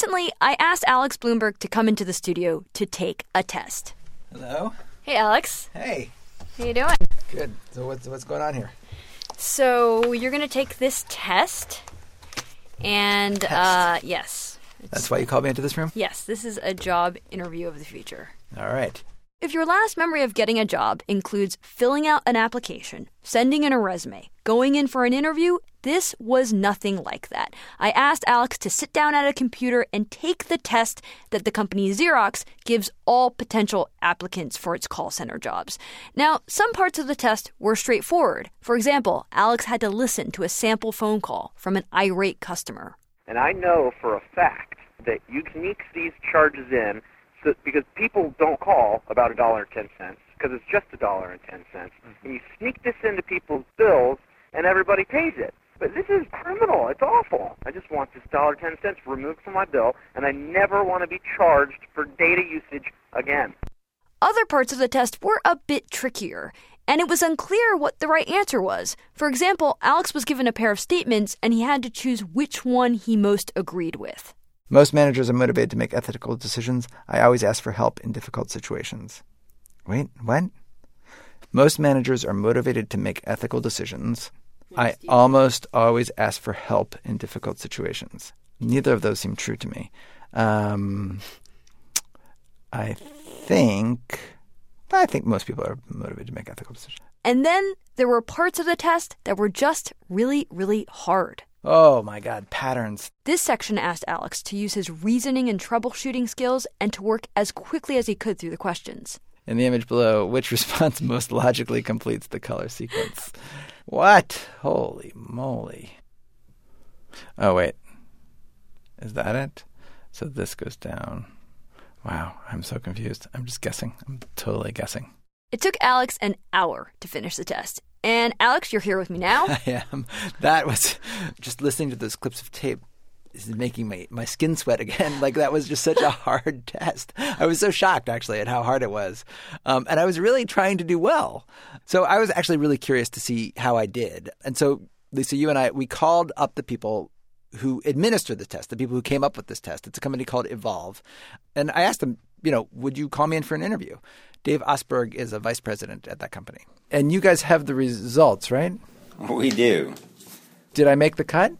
recently, I asked Alex Blumberg to come into the studio to take a test. Hello. Hey, Alex. Hey. How you doing? Good. So what's what's going on here? So you're gonna take this test, and uh, yes, That's why you called me into this room. yes, this is a job interview of the future. All right. If your last memory of getting a job includes filling out an application, sending in a resume, going in for an interview, this was nothing like that. I asked Alex to sit down at a computer and take the test that the company Xerox gives all potential applicants for its call center jobs. Now, some parts of the test were straightforward. For example, Alex had to listen to a sample phone call from an irate customer. And I know for a fact that you sneak these charges in so, because people don't call about a dollar and ten cents because it's just a dollar and ten cents. Mm-hmm. And you sneak this into people's bills and everybody pays it. But this is criminal. It's awful. I just want this dollar ten cents removed from my bill, and I never want to be charged for data usage again. Other parts of the test were a bit trickier, and it was unclear what the right answer was. For example, Alex was given a pair of statements and he had to choose which one he most agreed with. Most managers are motivated to make ethical decisions. I always ask for help in difficult situations. Wait, what? Most managers are motivated to make ethical decisions. I almost always ask for help in difficult situations. Neither of those seem true to me. Um, I think, I think most people are motivated to make ethical decisions. And then there were parts of the test that were just really, really hard. Oh my God, patterns. This section asked Alex to use his reasoning and troubleshooting skills and to work as quickly as he could through the questions. In the image below, which response most logically completes the color sequence? What? Holy moly. Oh, wait. Is that it? So this goes down. Wow, I'm so confused. I'm just guessing. I'm totally guessing. It took Alex an hour to finish the test. And Alex, you're here with me now. I am. That was just listening to those clips of tape is making my, my skin sweat again. Like that was just such a hard test. I was so shocked actually at how hard it was. Um, and I was really trying to do well. So I was actually really curious to see how I did. And so Lisa, you and I, we called up the people who administer the test, the people who came up with this test. It's a company called Evolv. And I asked them, you know, would you call me in for an interview? Dave Osberg is a vice president at that company. And you guys have the results, right? We do. Did I make the cut?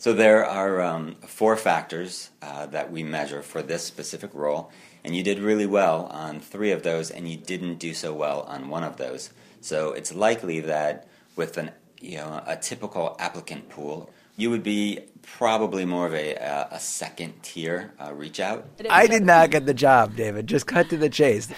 So there are um, four factors uh, that we measure for this specific role, and you did really well on three of those, and you didn't do so well on one of those. So it's likely that with an you know a typical applicant pool, you would be probably more of a, a, a second tier uh, reach out. I did not get the job, David. Just cut to the chase.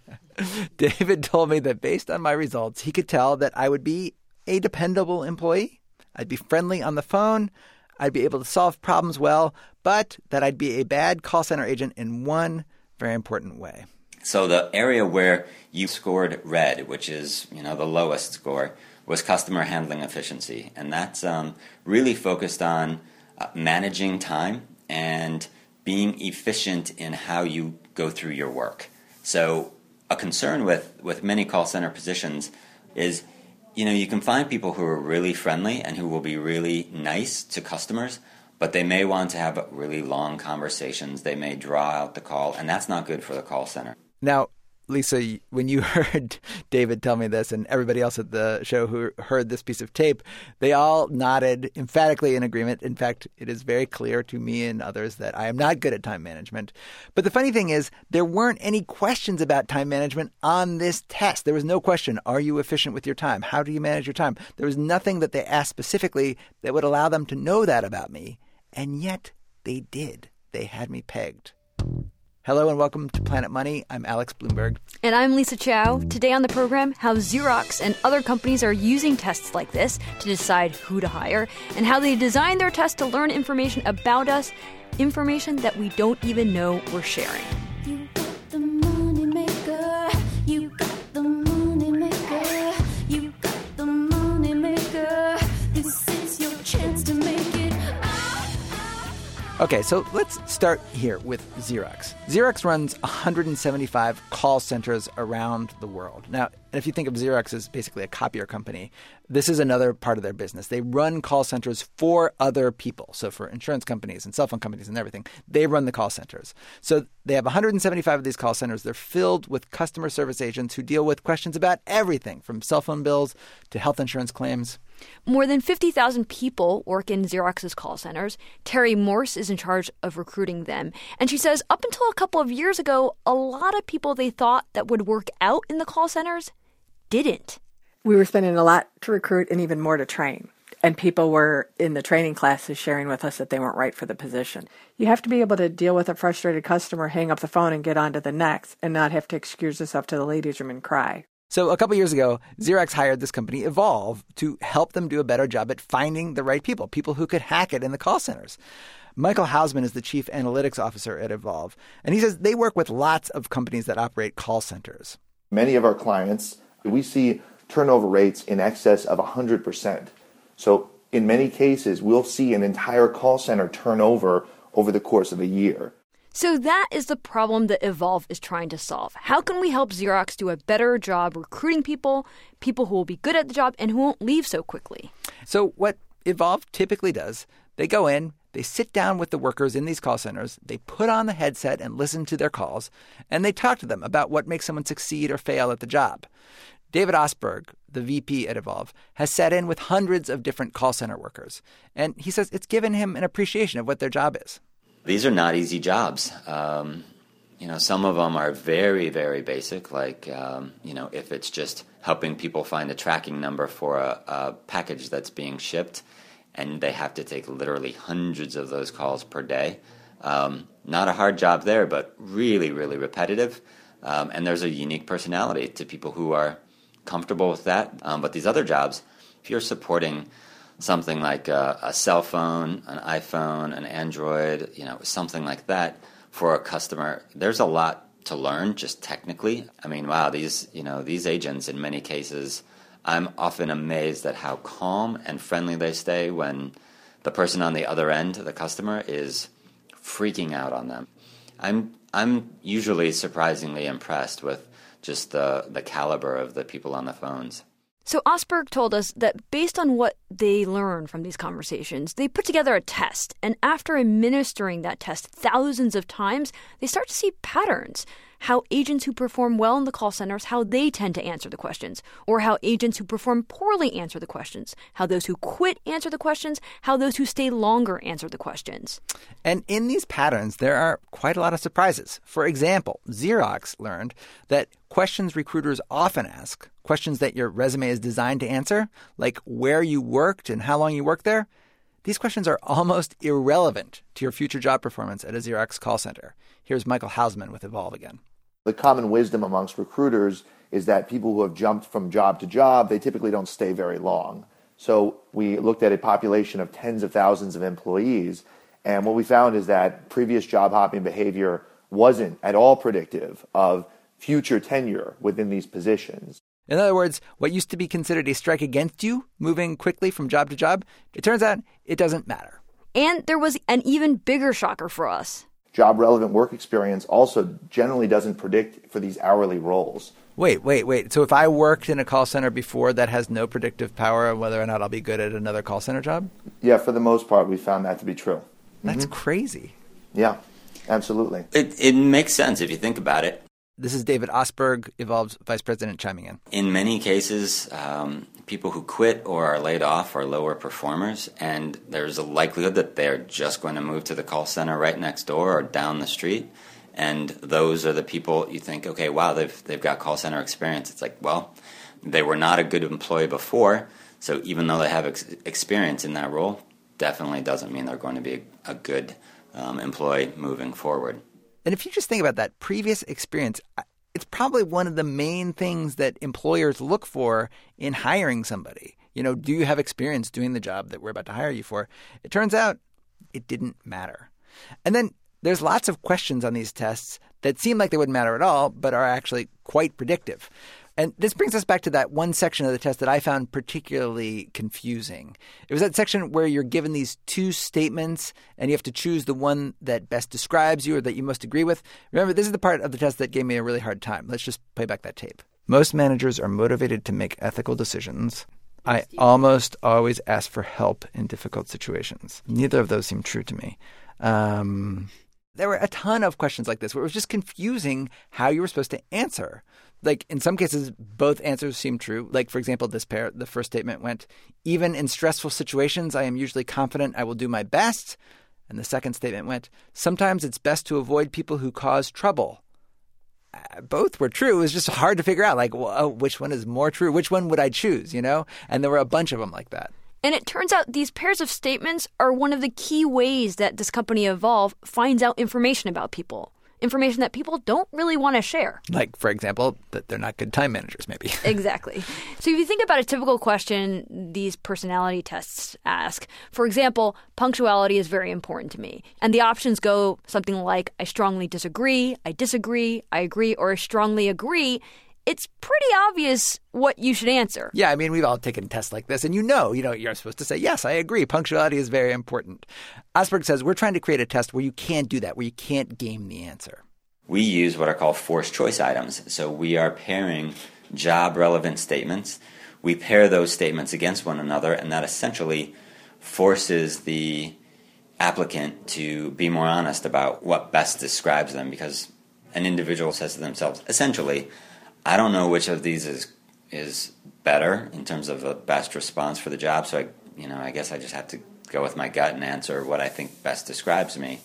David told me that based on my results, he could tell that I would be a dependable employee. I'd be friendly on the phone. I'd be able to solve problems well, but that I'd be a bad call center agent in one very important way. So the area where you scored red, which is you know the lowest score, was customer handling efficiency, and that's um, really focused on uh, managing time and being efficient in how you go through your work. So a concern with with many call center positions is you know you can find people who are really friendly and who will be really nice to customers but they may want to have really long conversations. They may draw out the call and that's not good for the call center. Now, Lisa, when you heard David tell me this and everybody else at the show who heard this piece of tape, they all nodded emphatically in agreement. In fact, it is very clear to me and others that I am not good at time management. But the funny thing is, there weren't any questions about time management on this test. There was no question, are you efficient with your time? How do you manage your time? There was nothing that they asked specifically that would allow them to know that about me. And yet they did. They had me pegged. Hello and welcome to Planet Money. I'm Alex Blumberg. And I'm Lisa Chow. Today on the program, how Xerox and other companies are using tests like this to decide who to hire, and how they design their tests to learn information about us, information that we don't even know we're sharing. Okay, so let's start here with Xerox. Xerox runs 175 call centers around the world. Now, if you think of Xerox as basically a copier company, this is another part of their business. They run call centers for other people. So, for insurance companies and cell phone companies and everything, they run the call centers. So, they have 175 of these call centers. They're filled with customer service agents who deal with questions about everything from cell phone bills to health insurance claims. More than 50,000 people work in Xerox's call centers. Terry Morse is in charge of recruiting them. And she says up until a couple of years ago, a lot of people they thought that would work out in the call centers didn't. We were spending a lot to recruit and even more to train. And people were in the training classes sharing with us that they weren't right for the position. You have to be able to deal with a frustrated customer, hang up the phone, and get on to the next, and not have to excuse yourself to the ladies' room and cry. So, a couple years ago, Xerox hired this company, Evolv, to help them do a better job at finding the right people, people who could hack it in the call centers. Michael Housman is the chief analytics officer at Evolv, and he says they work with lots of companies that operate call centers. Many of our clients, we see turnover rates in excess of 100%. So, in many cases, we'll see an entire call center turnover over the course of a year. So that is the problem that Evolv is trying to solve. How can we help Xerox do a better job recruiting people, people who will be good at the job and who won't leave so quickly? So, what Evolv typically does, they go in, they sit down with the workers in these call centers, they put on the headset and listen to their calls, and they talk to them about what makes someone succeed or fail at the job. David Osberg, the VP at Evolv, has sat in with hundreds of different call center workers, and he says it's given him an appreciation of what their job is. These are not easy jobs. Um, you know, some of them are very, very basic, like, um, you know, if it's just helping people find a tracking number for a, a package that's being shipped, and they have to take literally hundreds of those calls per day. Um, not a hard job there, but really, really repetitive. Um, and there's a unique personality to people who are comfortable with that. Um, but these other jobs, if you're supporting something like a, a, cell phone, an iPhone, an Android, you know, something like that for a customer, there's a lot to learn just technically. I mean, wow, these, you know, these agents in many cases, I'm often amazed at how calm and friendly they stay when the person on the other end, the customer, is freaking out on them. I'm I'm usually surprisingly impressed with just the the caliber of the people on the phones. So Osberg told us that based on what they learn from these conversations, they put together a test, and after administering that test thousands of times, they start to see patterns. How agents who perform well in the call centers, how they tend to answer the questions, or how agents who perform poorly answer the questions, how those who quit answer the questions, how those who stay longer answer the questions. And in these patterns, there are quite a lot of surprises. For example, Xerox learned that questions recruiters often ask, questions that your resume is designed to answer, like where you worked and how long you worked there, these questions are almost irrelevant to your future job performance at a Xerox call center. Here's Michael Housman with Evolv again. The common wisdom amongst recruiters is that people who have jumped from job to job, they typically don't stay very long. So we looked at a population of tens of thousands of employees, and what we found is that previous job hopping behavior wasn't at all predictive of future tenure within these positions. In other words, what used to be considered a strike against you, moving quickly from job to job, it turns out it doesn't matter. And there was an even bigger shocker for us. Job relevant work experience also generally doesn't predict for these hourly roles. Wait, wait, wait. So if I worked in a call center before, that has no predictive power on whether or not I'll be good at another call center job? Yeah, for the most part, we found that to be true. That's mm-hmm. crazy. Yeah, absolutely. It, it makes sense if you think about it. This is David Osberg, Evolv's vice president, chiming in. In many cases, um, people who quit or are laid off are lower performers, and there's a likelihood that they're just going to move to the call center right next door or down the street. And those are the people you think, okay, wow, they've they've got call center experience. It's like, well, they were not a good employee before, so even though they have ex- experience in that role, definitely doesn't mean they're going to be a, a good um, employee moving forward. And if you just think about that previous experience, it's probably one of the main things that employers look for in hiring somebody. You know, do you have experience doing the job that we're about to hire you for? It turns out it didn't matter. And then there's lots of questions on these tests that seem like they wouldn't matter at all, but are actually quite predictive. And this brings us back to that one section of the test that I found particularly confusing. It was that section where you're given these two statements and you have to choose the one that best describes you or that you most agree with. Remember, this is the part of the test that gave me a really hard time. Let's just play back that tape. Most managers are motivated to make ethical decisions. I almost always ask for help in difficult situations. Neither of those seem true to me. Um, there were a ton of questions like this where it was just confusing how you were supposed to answer. Like in some cases, both answers seem true. Like, for example, this pair, the first statement went, Even in stressful situations, I am usually confident I will do my best. And the second statement went, Sometimes it's best to avoid people who cause trouble. Uh, Both were true. It was just hard to figure out, like, well, oh, which one is more true? Which one would I choose, you know? And there were a bunch of them like that. And it turns out these pairs of statements are one of the key ways that this company Evolv finds out information about people. Information that people don't really want to share. Like, for example, that they're not good time managers, maybe. Exactly. So if you think about a typical question these personality tests ask, for example, punctuality is very important to me. And the options go something like I strongly disagree, I disagree, I agree, or I strongly agree. It's pretty obvious what you should answer. Yeah, I mean, we've all taken tests like this, and you know, you know, you're supposed to say, yes, I agree. Punctuality is very important. Osberg says we're trying to create a test where you can't do that, where you can't game the answer. We use what are called forced choice items. So we are pairing job relevant statements. We pair those statements against one another, and that essentially forces the applicant to be more honest about what best describes them because an individual says to themselves, essentially, I don't know which of these is is better in terms of the best response for the job, so I you know, I guess I just have to go with my gut and answer what I think best describes me.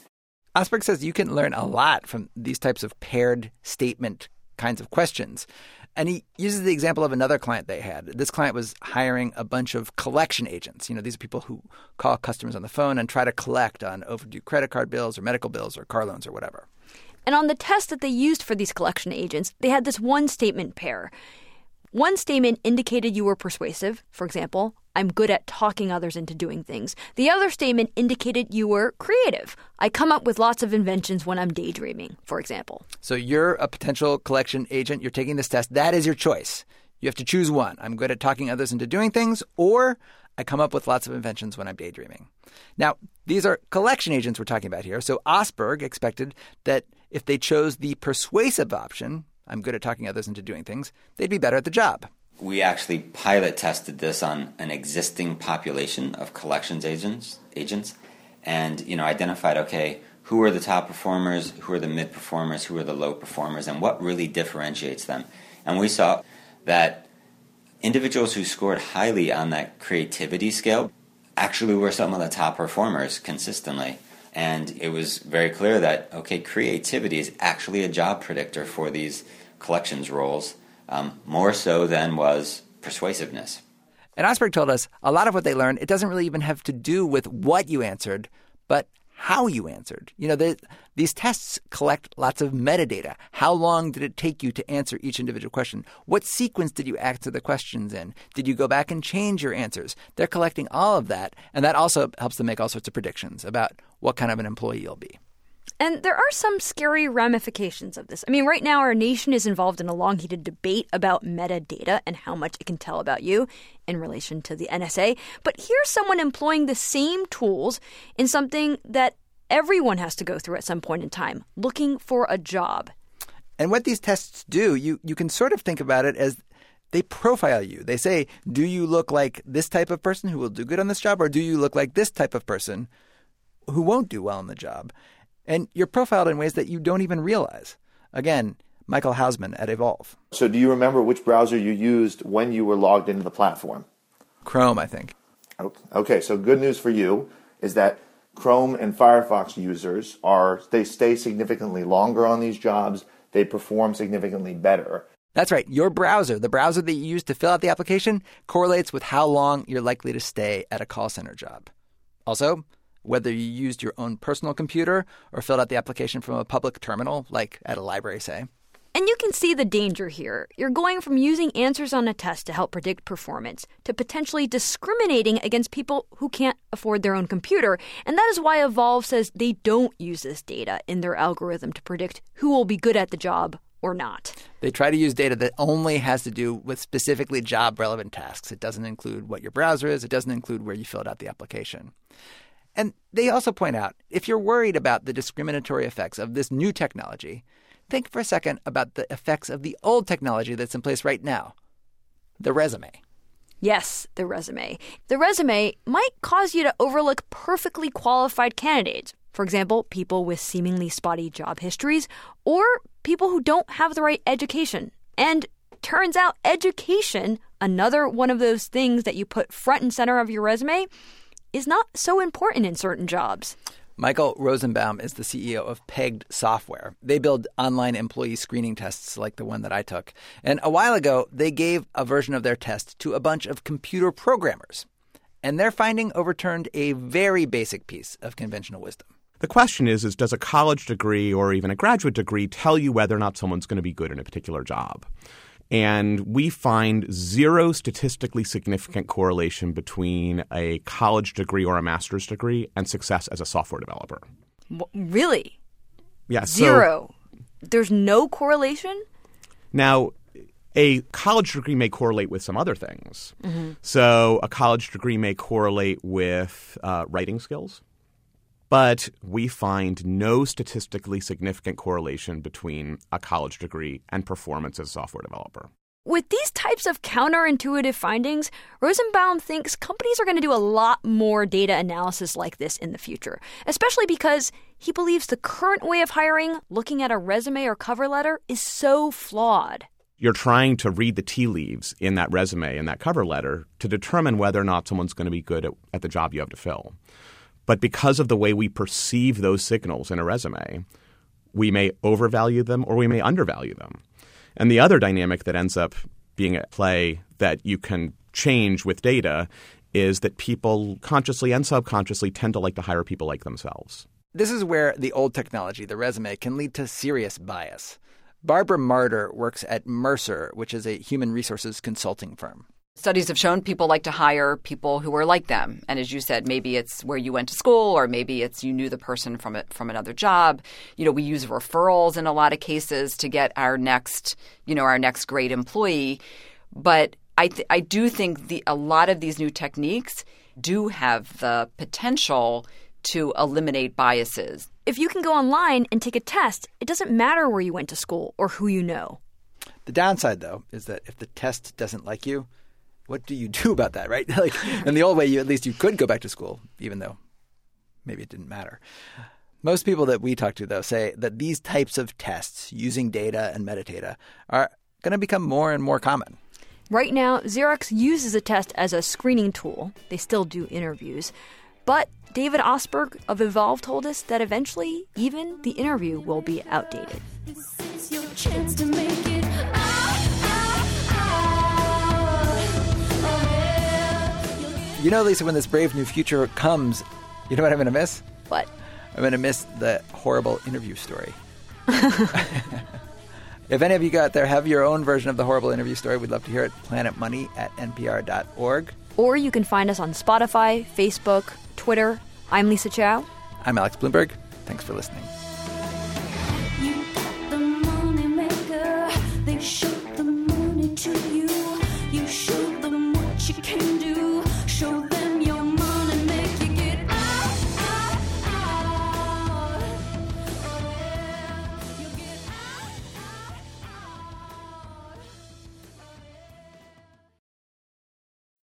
Osberg says you can learn a lot from these types of paired statement kinds of questions. And he uses the example of another client they had. This client was hiring a bunch of collection agents. You know, these are people who call customers on the phone and try to collect on overdue credit card bills or medical bills or car loans or whatever. And on the test that they used for these collection agents, they had this one statement pair. One statement indicated you were persuasive, for example, I'm good at talking others into doing things. The other statement indicated you were creative. I come up with lots of inventions when I'm daydreaming, for example. So you're a potential collection agent, you're taking this test. That is your choice. You have to choose one. I'm good at talking others into doing things, or I come up with lots of inventions when I'm daydreaming. Now, these are collection agents we're talking about here. So Osberg expected that if they chose the persuasive option, I'm good at talking others into doing things, they'd be better at the job. We actually pilot tested this on an existing population of collections agents agents and you know identified okay, who are the top performers, who are the mid performers, who are the low performers and what really differentiates them. And we saw that individuals who scored highly on that creativity scale actually were some of the top performers consistently. And it was very clear that, okay, creativity is actually a job predictor for these collections roles, um, more so than was persuasiveness. And Osberg told us a lot of what they learned, it doesn't really even have to do with what you answered, but how you answered. You know, the, these tests collect lots of metadata. How long did it take you to answer each individual question? What sequence did you answer the questions in? Did you go back and change your answers? They're collecting all of that, and that also helps them make all sorts of predictions about what kind of an employee you'll be. And there are some scary ramifications of this. I mean, right now, our nation is involved in a long heated debate about metadata and how much it can tell about you in relation to the NSA. But here's someone employing the same tools in something that everyone has to go through at some point in time looking for a job. And what these tests do, you, you can sort of think about it as they profile you. They say, do you look like this type of person who will do good on this job, or do you look like this type of person who won't do well on the job? And you're profiled in ways that you don't even realize. Again, Michael Housman at Evolv. So, do you remember which browser you used when you were logged into the platform? Chrome, I think. Okay, so good news for you is that Chrome and Firefox users are they stay significantly longer on these jobs. They perform significantly better. That's right. Your browser, the browser that you use to fill out the application, correlates with how long you're likely to stay at a call center job. Also, whether you used your own personal computer or filled out the application from a public terminal, like at a library, say. And you can see the danger here. You're going from using answers on a test to help predict performance to potentially discriminating against people who can't afford their own computer. And that is why Evolv says they don't use this data in their algorithm to predict who will be good at the job or not. They try to use data that only has to do with specifically job relevant tasks. It doesn't include what your browser is, it doesn't include where you filled out the application. And they also point out if you're worried about the discriminatory effects of this new technology, think for a second about the effects of the old technology that's in place right now the resume. Yes, the resume. The resume might cause you to overlook perfectly qualified candidates. For example, people with seemingly spotty job histories or people who don't have the right education. And turns out education, another one of those things that you put front and center of your resume, is not so important in certain jobs. Michael Rosenbaum is the CEO of Pegged Software. They build online employee screening tests like the one that I took. And a while ago, they gave a version of their test to a bunch of computer programmers. And their finding overturned a very basic piece of conventional wisdom. The question is, is does a college degree or even a graduate degree tell you whether or not someone's going to be good in a particular job? And we find zero statistically significant correlation between a college degree or a master's degree and success as a software developer. Really? Yeah, so- Zero. There's no correlation? Now, a college degree may correlate with some other things. So, a college degree may correlate with uh, writing skills, but we find no statistically significant correlation between a college degree and performance as a software developer. With these types of counterintuitive findings, Rosenbaum thinks companies are going to do a lot more data analysis like this in the future, especially because he believes the current way of hiring, looking at a resume or cover letter, is so flawed. You're trying to read the tea leaves in that resume and that cover letter to determine whether or not someone's going to be good at, at the job you have to fill. But because of the way we perceive those signals in a resume, we may overvalue them or we may undervalue them. And the other dynamic that ends up being at play that you can change with data is that people consciously and subconsciously tend to like to hire people like themselves. This is where the old technology, the resume, can lead to serious bias. Barbara Marder works at Mercer, which is a human resources consulting firm. Studies have shown people like to hire people who are like them. And as you said, maybe it's where you went to school or maybe it's you knew the person from it from another job. You know, we use referrals in a lot of cases to get our next, you know, our next great employee. But I th- I do think the a lot of these new techniques do have the potential to eliminate biases. If you can go online and take a test, it doesn't matter where you went to school or who you know. The downside, though, is that if the test doesn't like you, what do you do about that, right? like in the old way, you at least you could go back to school, even though maybe it didn't matter. Most people that we talk to, though, say that these types of tests using data and metadata are going to become more and more common. Right now, Xerox uses a test as a screening tool. They still do interviews. But David Osberg of Evolv told us that eventually, even the interview will be outdated. You know, Lisa, when this brave new future comes, you know what I'm going to miss? What? I'm going to miss the horrible interview story. if any of you got there have your own version of the horrible interview story, we'd love to hear it. Planetmoney at npr.org. or you can find us on Spotify, Facebook, Twitter. I'm Lisa Chow. I'm Alex Blumberg. Thanks for listening.